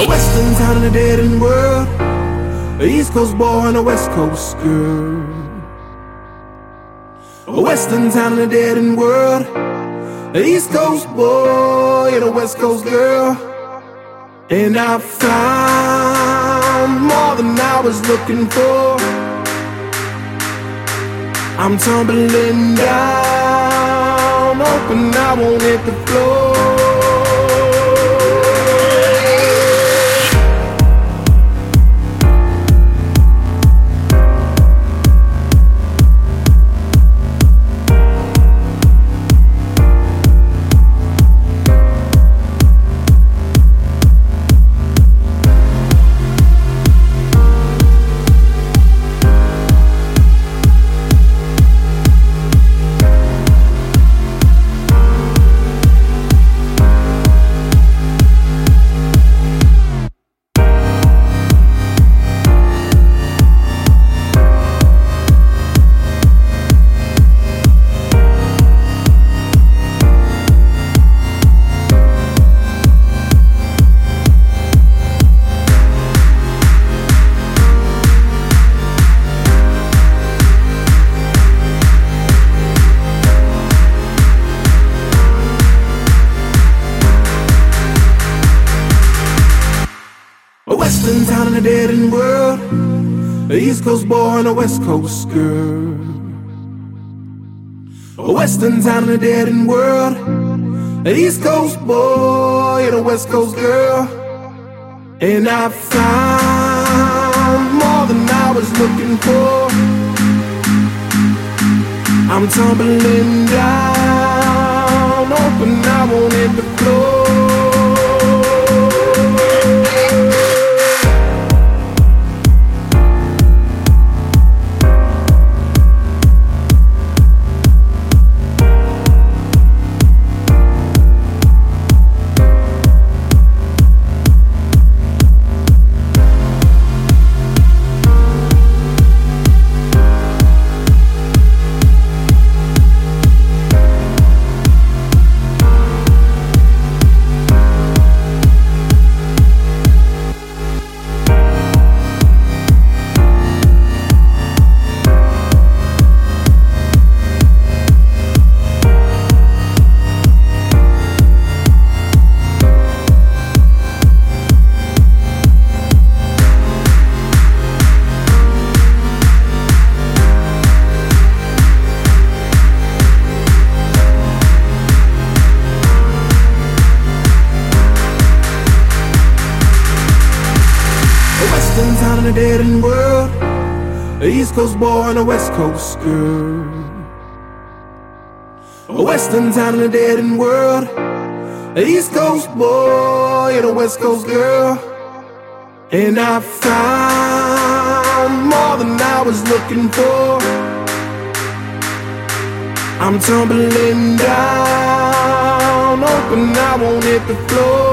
A western town in a dead end world. A East Coast boy and a West Coast girl. A western town in a dead end world. A East Coast boy and a West Coast girl. And I found more than I was looking for. I'm tumbling down, hoping I won't hit the floor. Western town in a dead end world. A East Coast boy and a West Coast girl. A western town in a dead end world. A East Coast boy and a West Coast girl. And I found more than I was looking for. I'm tumbling down, hoping I won't hit the floor. Town in a dead end world. A East Coast boy and a West Coast girl. A western town in a dead end world. A East Coast boy and a West Coast girl. And I found more than I was looking for. I'm tumbling down, hoping I won't hit the floor.